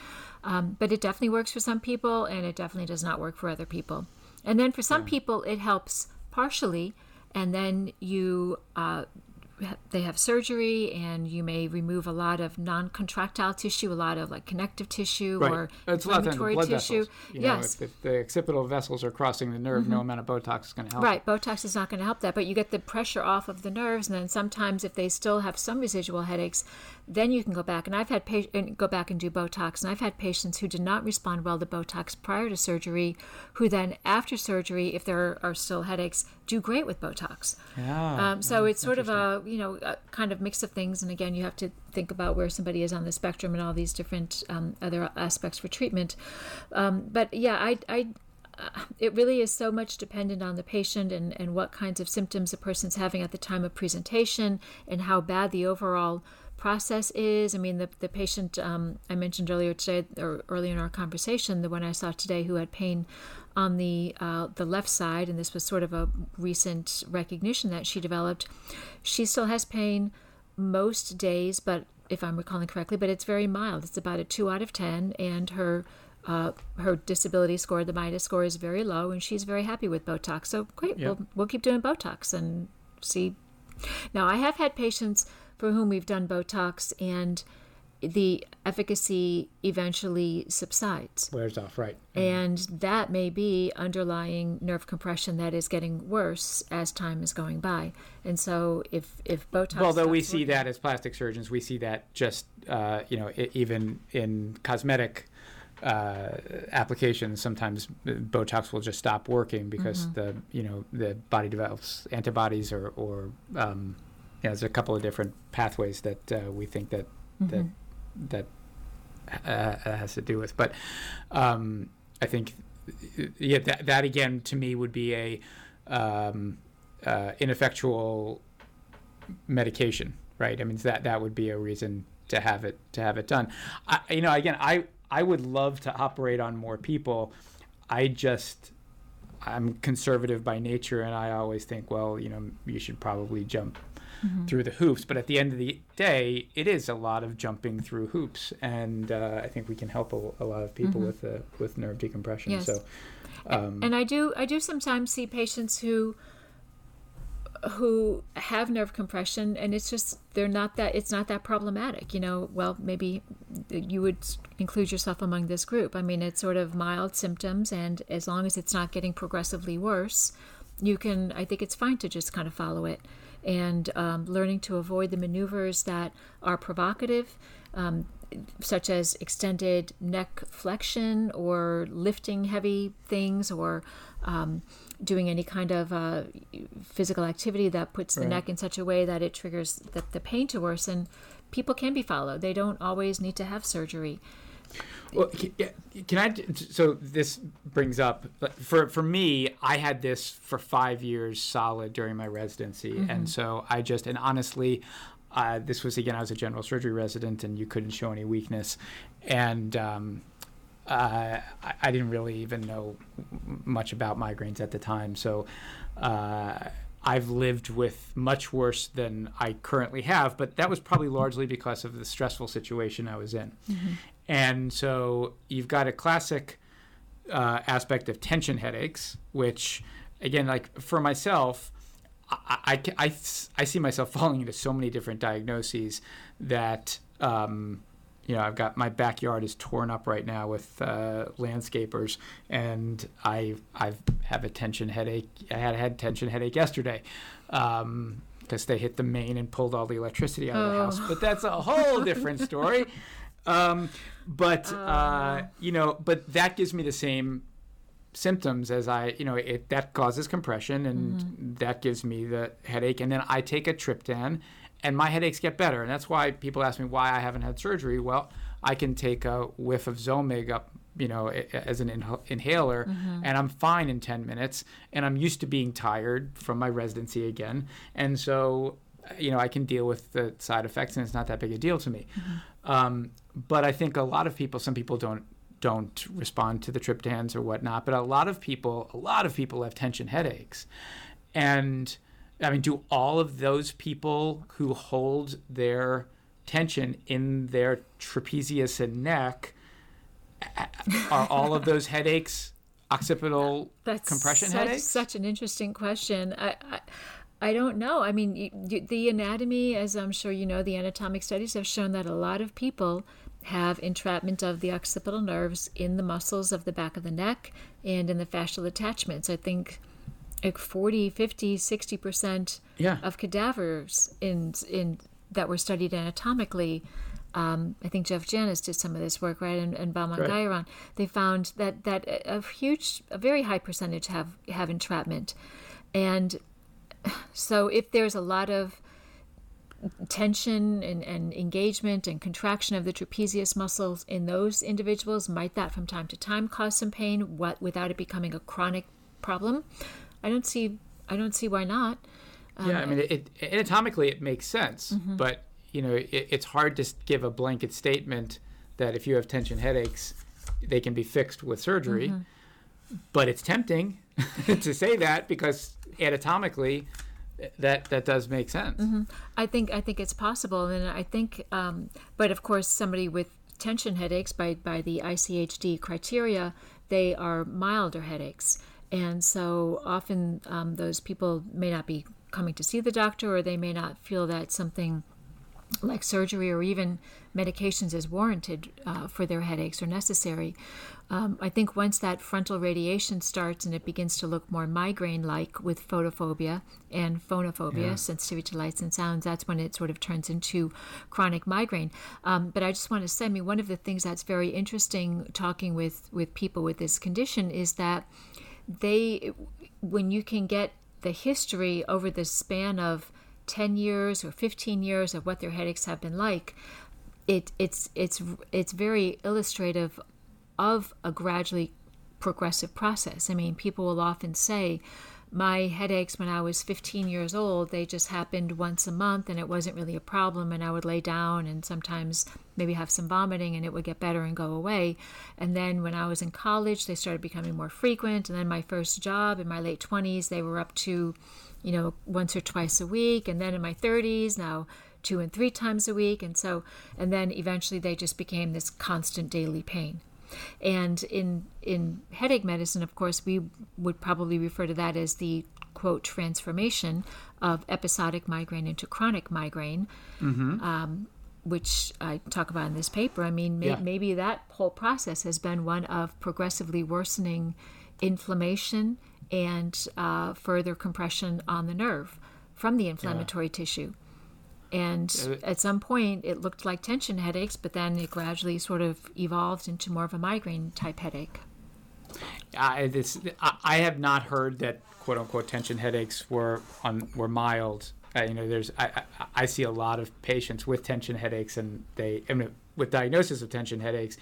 Um, but it definitely works for some people, and it definitely does not work for other people. And then for some yeah. people, it helps partially, and then you uh, they have surgery and you may remove a lot of non-contractile tissue, a lot of like connective tissue right. or it's inflammatory blood tissue. Vessels. You yes, know, if, if, the occipital vessels are crossing the nerve, mm-hmm. no amount of Botox is going to help. Right, Botox is not going to help that, but you get the pressure off of the nerves, and then sometimes if they still have some residual headaches, then you can go back. And I've had pa- and go back and do Botox, and I've had patients who did not respond well to Botox prior to surgery, who then after surgery, if there are still headaches, do great with Botox. Yeah. Um, so it's sort of a you know a kind of mix of things, and again, you have to think about where somebody is on the spectrum and all these different um, other aspects for treatment. Um, but yeah, I, I it really is so much dependent on the patient and, and what kinds of symptoms a person's having at the time of presentation and how bad the overall process is. I mean, the, the patient um, I mentioned earlier today, or earlier in our conversation, the one I saw today who had pain on the uh, the left side, and this was sort of a recent recognition that she developed. She still has pain most days, but if I'm recalling correctly, but it's very mild. It's about a two out of ten, and her uh, her disability score, the MIDAS score, is very low, and she's very happy with Botox. So great, yep. we'll we'll keep doing Botox and see. Now I have had patients for whom we've done Botox and the efficacy eventually subsides. Wears off, right. And that may be underlying nerve compression that is getting worse as time is going by. And so if, if Botox. Well, although we see working, that as plastic surgeons, we see that just, uh, you know, even in cosmetic uh, applications, sometimes Botox will just stop working because mm-hmm. the, you know, the body develops antibodies or, or um, there's a couple of different pathways that uh, we think that mm-hmm. that that uh, has to do with. But um, I think yeah, that that again to me would be a um, uh, ineffectual medication, right? I mean that that would be a reason to have it to have it done. I, you know, again, I I would love to operate on more people. I just I'm conservative by nature, and I always think, well, you know, you should probably jump mm-hmm. through the hoops. But at the end of the day, it is a lot of jumping through hoops, and uh, I think we can help a, a lot of people mm-hmm. with uh, with nerve decompression. Yes. So, um, and I do I do sometimes see patients who who have nerve compression and it's just they're not that it's not that problematic you know? Well maybe you would include yourself among this group. I mean it's sort of mild symptoms and as long as it's not getting progressively worse you can i think it's fine to just kind of follow it. And um, learning to avoid the maneuvers that are provocative, um, such as extended neck flexion or lifting heavy things or um, doing any kind of uh, physical activity that puts right. the neck in such a way that it triggers the, the pain to worsen. People can be followed. They don't always need to have surgery. Well, can I? So this brings up for for me. I had this for five years solid during my residency, mm-hmm. and so I just and honestly, uh, this was again I was a general surgery resident, and you couldn't show any weakness, and um, uh, I, I, didn't really even know much about migraines at the time, so. Uh, I've lived with much worse than I currently have, but that was probably largely because of the stressful situation I was in. Mm-hmm. And so you've got a classic uh, aspect of tension headaches, which, again, like for myself, I, I, I, I, see myself falling into so many different diagnoses that, um, you know, I've got my backyard is torn up right now with uh, landscapers, and I I have a tension headache. I had a head tension headache yesterday. Um, because they hit the main and pulled all the electricity out of the house. Oh. But that's a whole different story. Um, but uh, uh, you know, but that gives me the same symptoms as I, you know, it that causes compression and mm-hmm. that gives me the headache, and then I take a triptan, and my headaches get better, and that's why people ask me why I haven't had surgery. Well, I can take a whiff of Zomig up you know, as an inhaler, mm-hmm. and I'm fine in 10 minutes. And I'm used to being tired from my residency again. And so, you know, I can deal with the side effects, and it's not that big a deal to me. Mm-hmm. Um, but I think a lot of people, some people don't don't respond to the triptans or whatnot, but a lot of people, a lot of people have tension headaches, and I mean, do all of those people who hold their tension in their trapezius and neck, are all of those headaches occipital That's compression such, headaches? Such an interesting question. I, I, I don't know. I mean, you, the anatomy, as I'm sure you know, the anatomic studies have shown that a lot of people have entrapment of the occipital nerves in the muscles of the back of the neck and in the fascial attachments. I think like 40, 50, 60% Yeah. of cadavers in in that were studied anatomically. Um, I think Jeff Janis did some of this work, right? And, and Bahman Right. They found that that a a huge, a very high percentage have have entrapment, and so if there's a lot of tension and, and engagement and contraction of the trapezius muscles in those individuals, might that from time to time cause some pain? What without it becoming a chronic problem? I don't see. I don't see why not. yeah, I mean, it, it, anatomically it makes sense, Mm-hmm. but you know, it, it's hard to give a blanket statement that if you have tension headaches, they can be fixed with surgery. Mm-hmm. But it's tempting to say that because anatomically, that that does make sense. I think I think it's possible, and I think, um, but of course, somebody with tension headaches by by the ICHD criteria, they are milder headaches, and so often um, those people may not be coming to see the doctor, or they may not feel that something like surgery or even medications is warranted uh, for their headaches or necessary. Um, I think once that frontal radiation starts and it begins to look more migraine like with photophobia and phonophobia, sensitivity to lights and sounds, that's when it sort of turns into chronic migraine. Um, but I just want to say, I mean, one of the things that's very interesting talking with, with people with this condition is that they, when you can get the history over the span of 10 years or 15 years of what their headaches have been like it it's it's it's very illustrative of a gradually progressive process. I mean people will often say my headaches when i was 15 years old they just happened once a month and it wasn't really a problem and i would lay down and sometimes maybe have some vomiting and it would get better and go away and then when i was in college they started becoming more frequent and then my first job in my late 20s they were up to you know, once or twice a week. And then in my 30s, now two and three times a week. And so, and then eventually they just became this constant daily pain. And in, in headache medicine, of course, we would probably refer to that as the quote transformation of episodic migraine into chronic migraine. Um, which I talk about in this paper. I mean, may- Yeah. maybe that whole process has been one of progressively worsening inflammation and uh, further compression on the nerve from the inflammatory tissue. And at some point, it looked like tension headaches, but then it gradually sort of evolved into more of a migraine type headache. I, this, I, I have not heard that quote unquote tension headaches were on were mild. Uh, you know, there's I, I, I see a lot of patients with tension headaches, and they I mean, with diagnosis of tension headaches,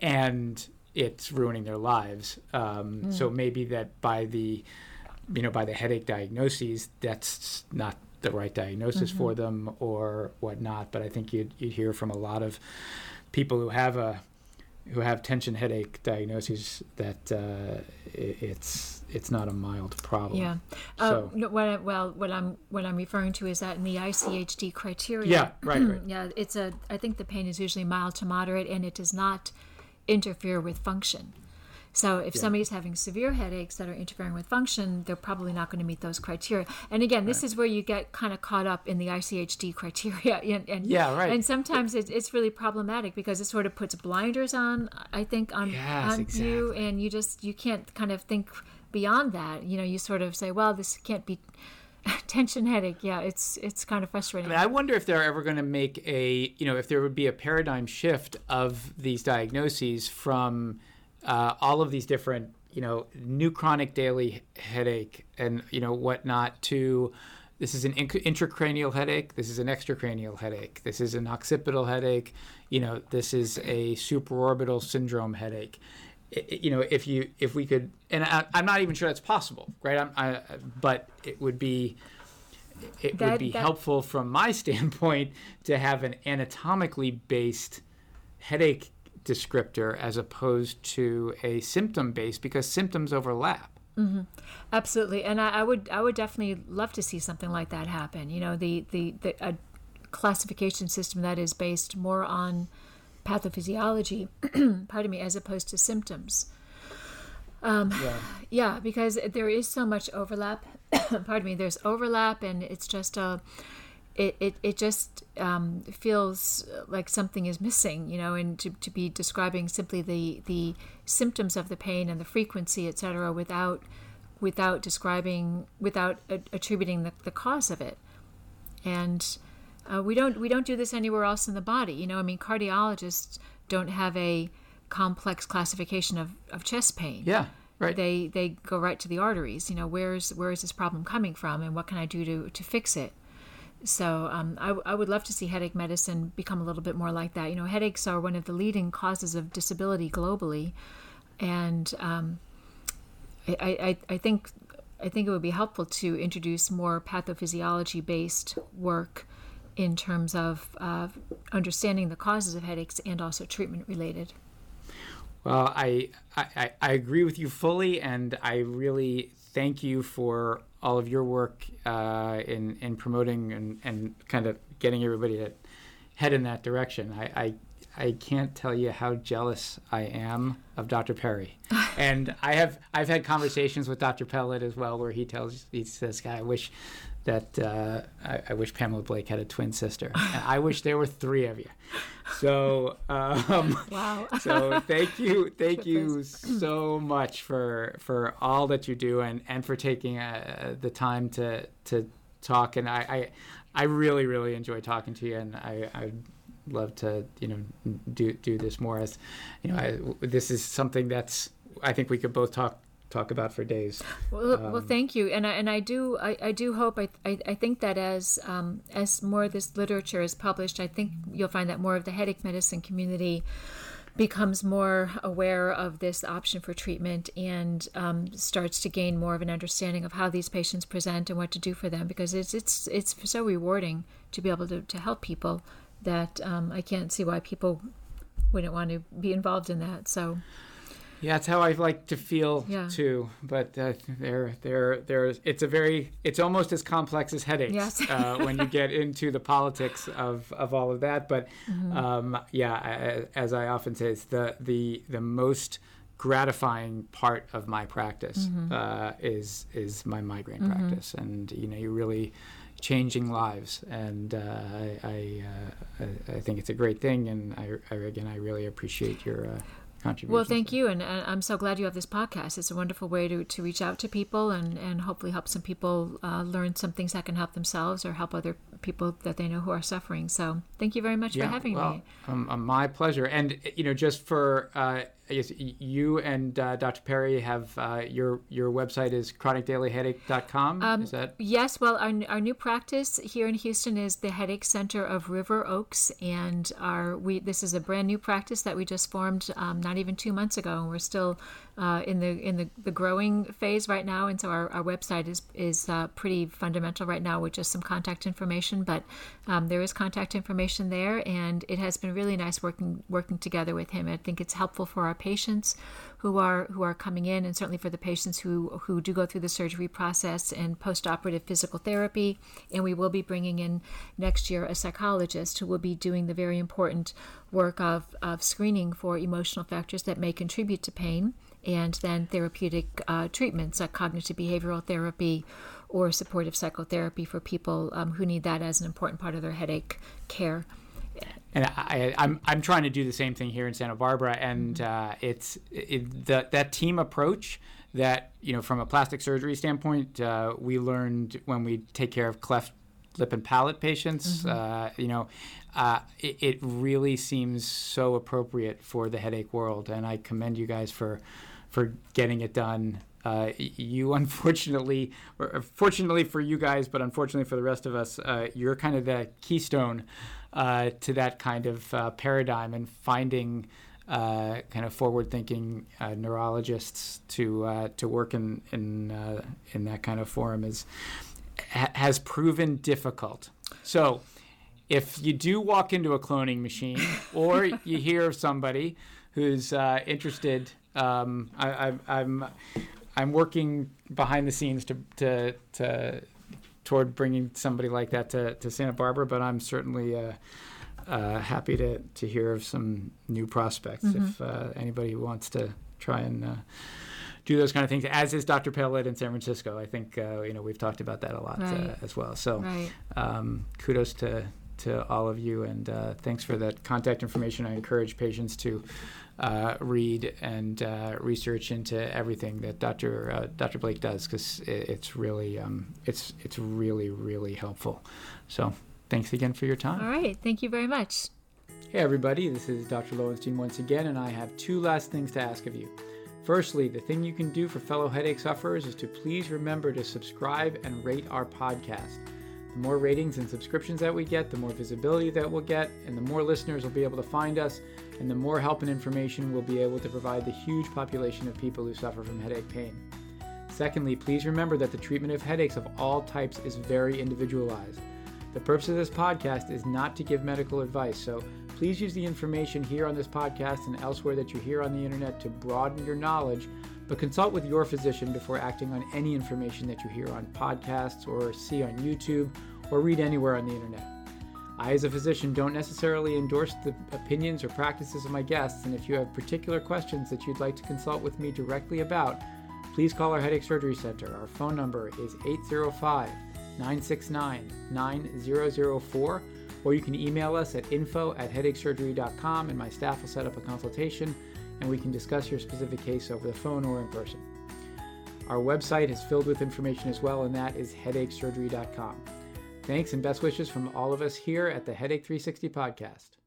and it's ruining their lives. Um, So maybe that by the you know by the headache diagnoses, that's not the right diagnosis for them or whatnot. But I think you'd you'd hear from a lot of people who have a who have tension headache diagnoses that uh, it's it's not a mild problem. Yeah. Uh, So no, what I, well, what I'm what I'm referring to is that in the ICHD criteria. yeah, right, right. Yeah, it's a. I think the pain is usually mild to moderate, and it does not interfere with function. So if somebody's having severe headaches that are interfering with function, they're probably not going to meet those criteria. And again, this is where you get kind of caught up in the ICHD criteria. And, and Yeah, right. And sometimes it, it's really problematic because it sort of puts blinders on. I think on Yes, on you, and you just you can't kind of think beyond that. You know, you sort of say, well, this can't be tension headache. Yeah, it's it's kind of frustrating. I mean, I wonder if they're ever going to make a, you know, if there would be a paradigm shift of these diagnoses from uh, all of these different, you know, new chronic daily headache and, you know, whatnot to this is an intracranial headache, this is an extracranial headache, this is an occipital headache, you know, this is a supraorbital syndrome headache. I- I- you know, if you if we could, and I, I'm not even sure that's possible, right? I'm, I, but it would be it would be that- helpful from my standpoint to have an anatomically based headache descriptor as opposed to a symptom based because symptoms overlap. Absolutely, and I, I would I would definitely love to see something like that happen. You know, the the, the a classification system that is based more on pathophysiology, pardon me, as opposed to symptoms. Um, yeah. yeah, because there is so much overlap. pardon me, there's overlap, and it's just a. It, it, it just um, feels like something is missing, you know, and to, to be describing simply the, the symptoms of the pain and the frequency, et cetera, without without describing without attributing the, the cause of it. And uh, we don't we don't do this anywhere else in the body you know i mean cardiologists don't have a complex classification of, of chest pain. Yeah right. They they go right to the arteries you know where's where is this problem coming from and what can i do to to fix it so um, I, I would love to see headache medicine become a little bit more like that you know headaches are one of the leading causes of disability globally and um, I, I, I think I think it would be helpful to introduce more pathophysiology based work in terms of uh, understanding the causes of headaches and also treatment related. Well, I, I, I agree with you fully, and I really thank you for all of your work uh, in, in promoting and, and kind of getting everybody to head in that direction. I, I I can't tell you how jealous I am of Dr. Perry. and I have I've had conversations with Dr. Peled as well, where he tells he says, "Guy, I wish that uh, I, I, wish Pamela Blake had a twin sister. And I wish there were three of you." So um, wow. so thank you, thank you so much for for all that you do and and for taking uh, the time to to talk. And I, I I really really enjoy talking to you, and I. I love to you know do do this more as you know I, this is something that's I think we could both talk talk about for days. Well, um, well thank you, and I, and I do I, I do hope I, I, I think that as um, as more of this literature is published, I think you'll find that more of the headache medicine community becomes more aware of this option for treatment and um, starts to gain more of an understanding of how these patients present and what to do for them because it's it's it's so rewarding to be able to, to help people that um, I can't see why people wouldn't want to be involved in that. So. Yeah, it's how I like to feel yeah. too. But uh, there, there, there. It's a very, it's almost as complex as headaches yes. uh, when you get into the politics of, of all of that. But mm-hmm. um, yeah, as I often say, it's the the the most gratifying part of my practice mm-hmm. uh, is is my migraine mm-hmm. practice, and you know, you really changing lives, and uh, I I, uh, I, think it's a great thing, and I, I again I really appreciate your uh, contribution. Well, thank you, and, and, I'm so glad you have this podcast. It's a wonderful way to, to reach out to people and, and hopefully help some people uh, learn some things that can help themselves or help other people that they know who are suffering. So, thank you very much yeah, for having well, me. Um, um, my pleasure, and you know, just for uh, I guess you and uh, Dr. Perry have uh, your your website is chronicdailyheadache.com. Um, is that yes? Well, our, our new practice here in Houston is the Headache Center of River Oaks, and our we this is a brand new practice that we just formed um, not even two months ago, and we're still uh, in the in the, the growing phase right now, and so our, our website is is uh, pretty fundamental right now with just some contact information. But um, there is contact information there, and it has been really nice working working together with him. I think it's helpful for our patients who are who are coming in, and certainly for the patients who who do go through the surgery process and post-operative physical therapy. And we will be bringing in next year a psychologist who will be doing the very important work of, of screening for emotional factors that may contribute to pain and then therapeutic uh, treatments like cognitive behavioral therapy or supportive psychotherapy for people um, who need that as an important part of their headache care. And I, am I'm, I'm trying to do the same thing here in Santa Barbara, and mm-hmm. uh, it's it, the, that team approach that you know from a plastic surgery standpoint uh, we learned when we take care of cleft lip and palate patients. Mm-hmm. Uh, you know, uh, it, it, really seems so appropriate for the headache world, and I commend you guys for for getting it done. Uh, you unfortunately, or fortunately for you guys, but unfortunately for the rest of us, uh, you're kind of the keystone uh, to that kind of uh, paradigm and finding uh, kind of forward-thinking uh, neurologists to to work in in in that kind of forum is ha- has proven difficult. So, if you do walk into a cloning machine, or you hear of somebody who's interested um, I, am I'm, I'm working behind the scenes to to to toward bringing somebody like that to, to Santa Barbara, but I'm certainly uh, uh, happy to, to hear of some new prospects. Mm-hmm. If uh, anybody wants to try and uh, do those kind of things, as is Dr. Peled in San Francisco. I think uh, you know we've talked about that a lot uh, Right. as well. So Right. um, kudos to to all of you, and uh, thanks for that contact information. I encourage patients to uh, read and uh, research into everything that Dr. Uh, Dr. Blake does because it, it's really um, it's it's really really helpful. So thanks again for your time. All right. Thank you very much. Hey everybody, this is Dr. Lowenstein once again, and I have two last things to ask of you. Firstly, the thing you can do for fellow headache sufferers is to please remember to subscribe and rate our podcast. The more ratings and subscriptions that we get, the more visibility that we'll get, and the more listeners will be able to find us, and the more help and information we'll be able to provide the huge population of people who suffer from headache pain. Secondly, please remember that the treatment of headaches of all types is very individualized. The purpose of this podcast is not to give medical advice, so please use the information here on this podcast and elsewhere that you hear on the internet to broaden your knowledge, but consult with your physician before acting on any information that you hear on podcasts or see on YouTube or read anywhere on the internet. I, as a physician, don't necessarily endorse the opinions or practices of my guests, and if you have particular questions that you'd like to consult with me directly about, please call our Headache Surgery Center. Our phone number is 805 969 9004, or you can email us at info at headachesurgery.com, and my staff will set up a consultation and we can discuss your specific case over the phone or in person. Our website is filled with information as well, and that is headachesurgery.com. Thanks and best wishes from all of us here at the Headache 360 podcast.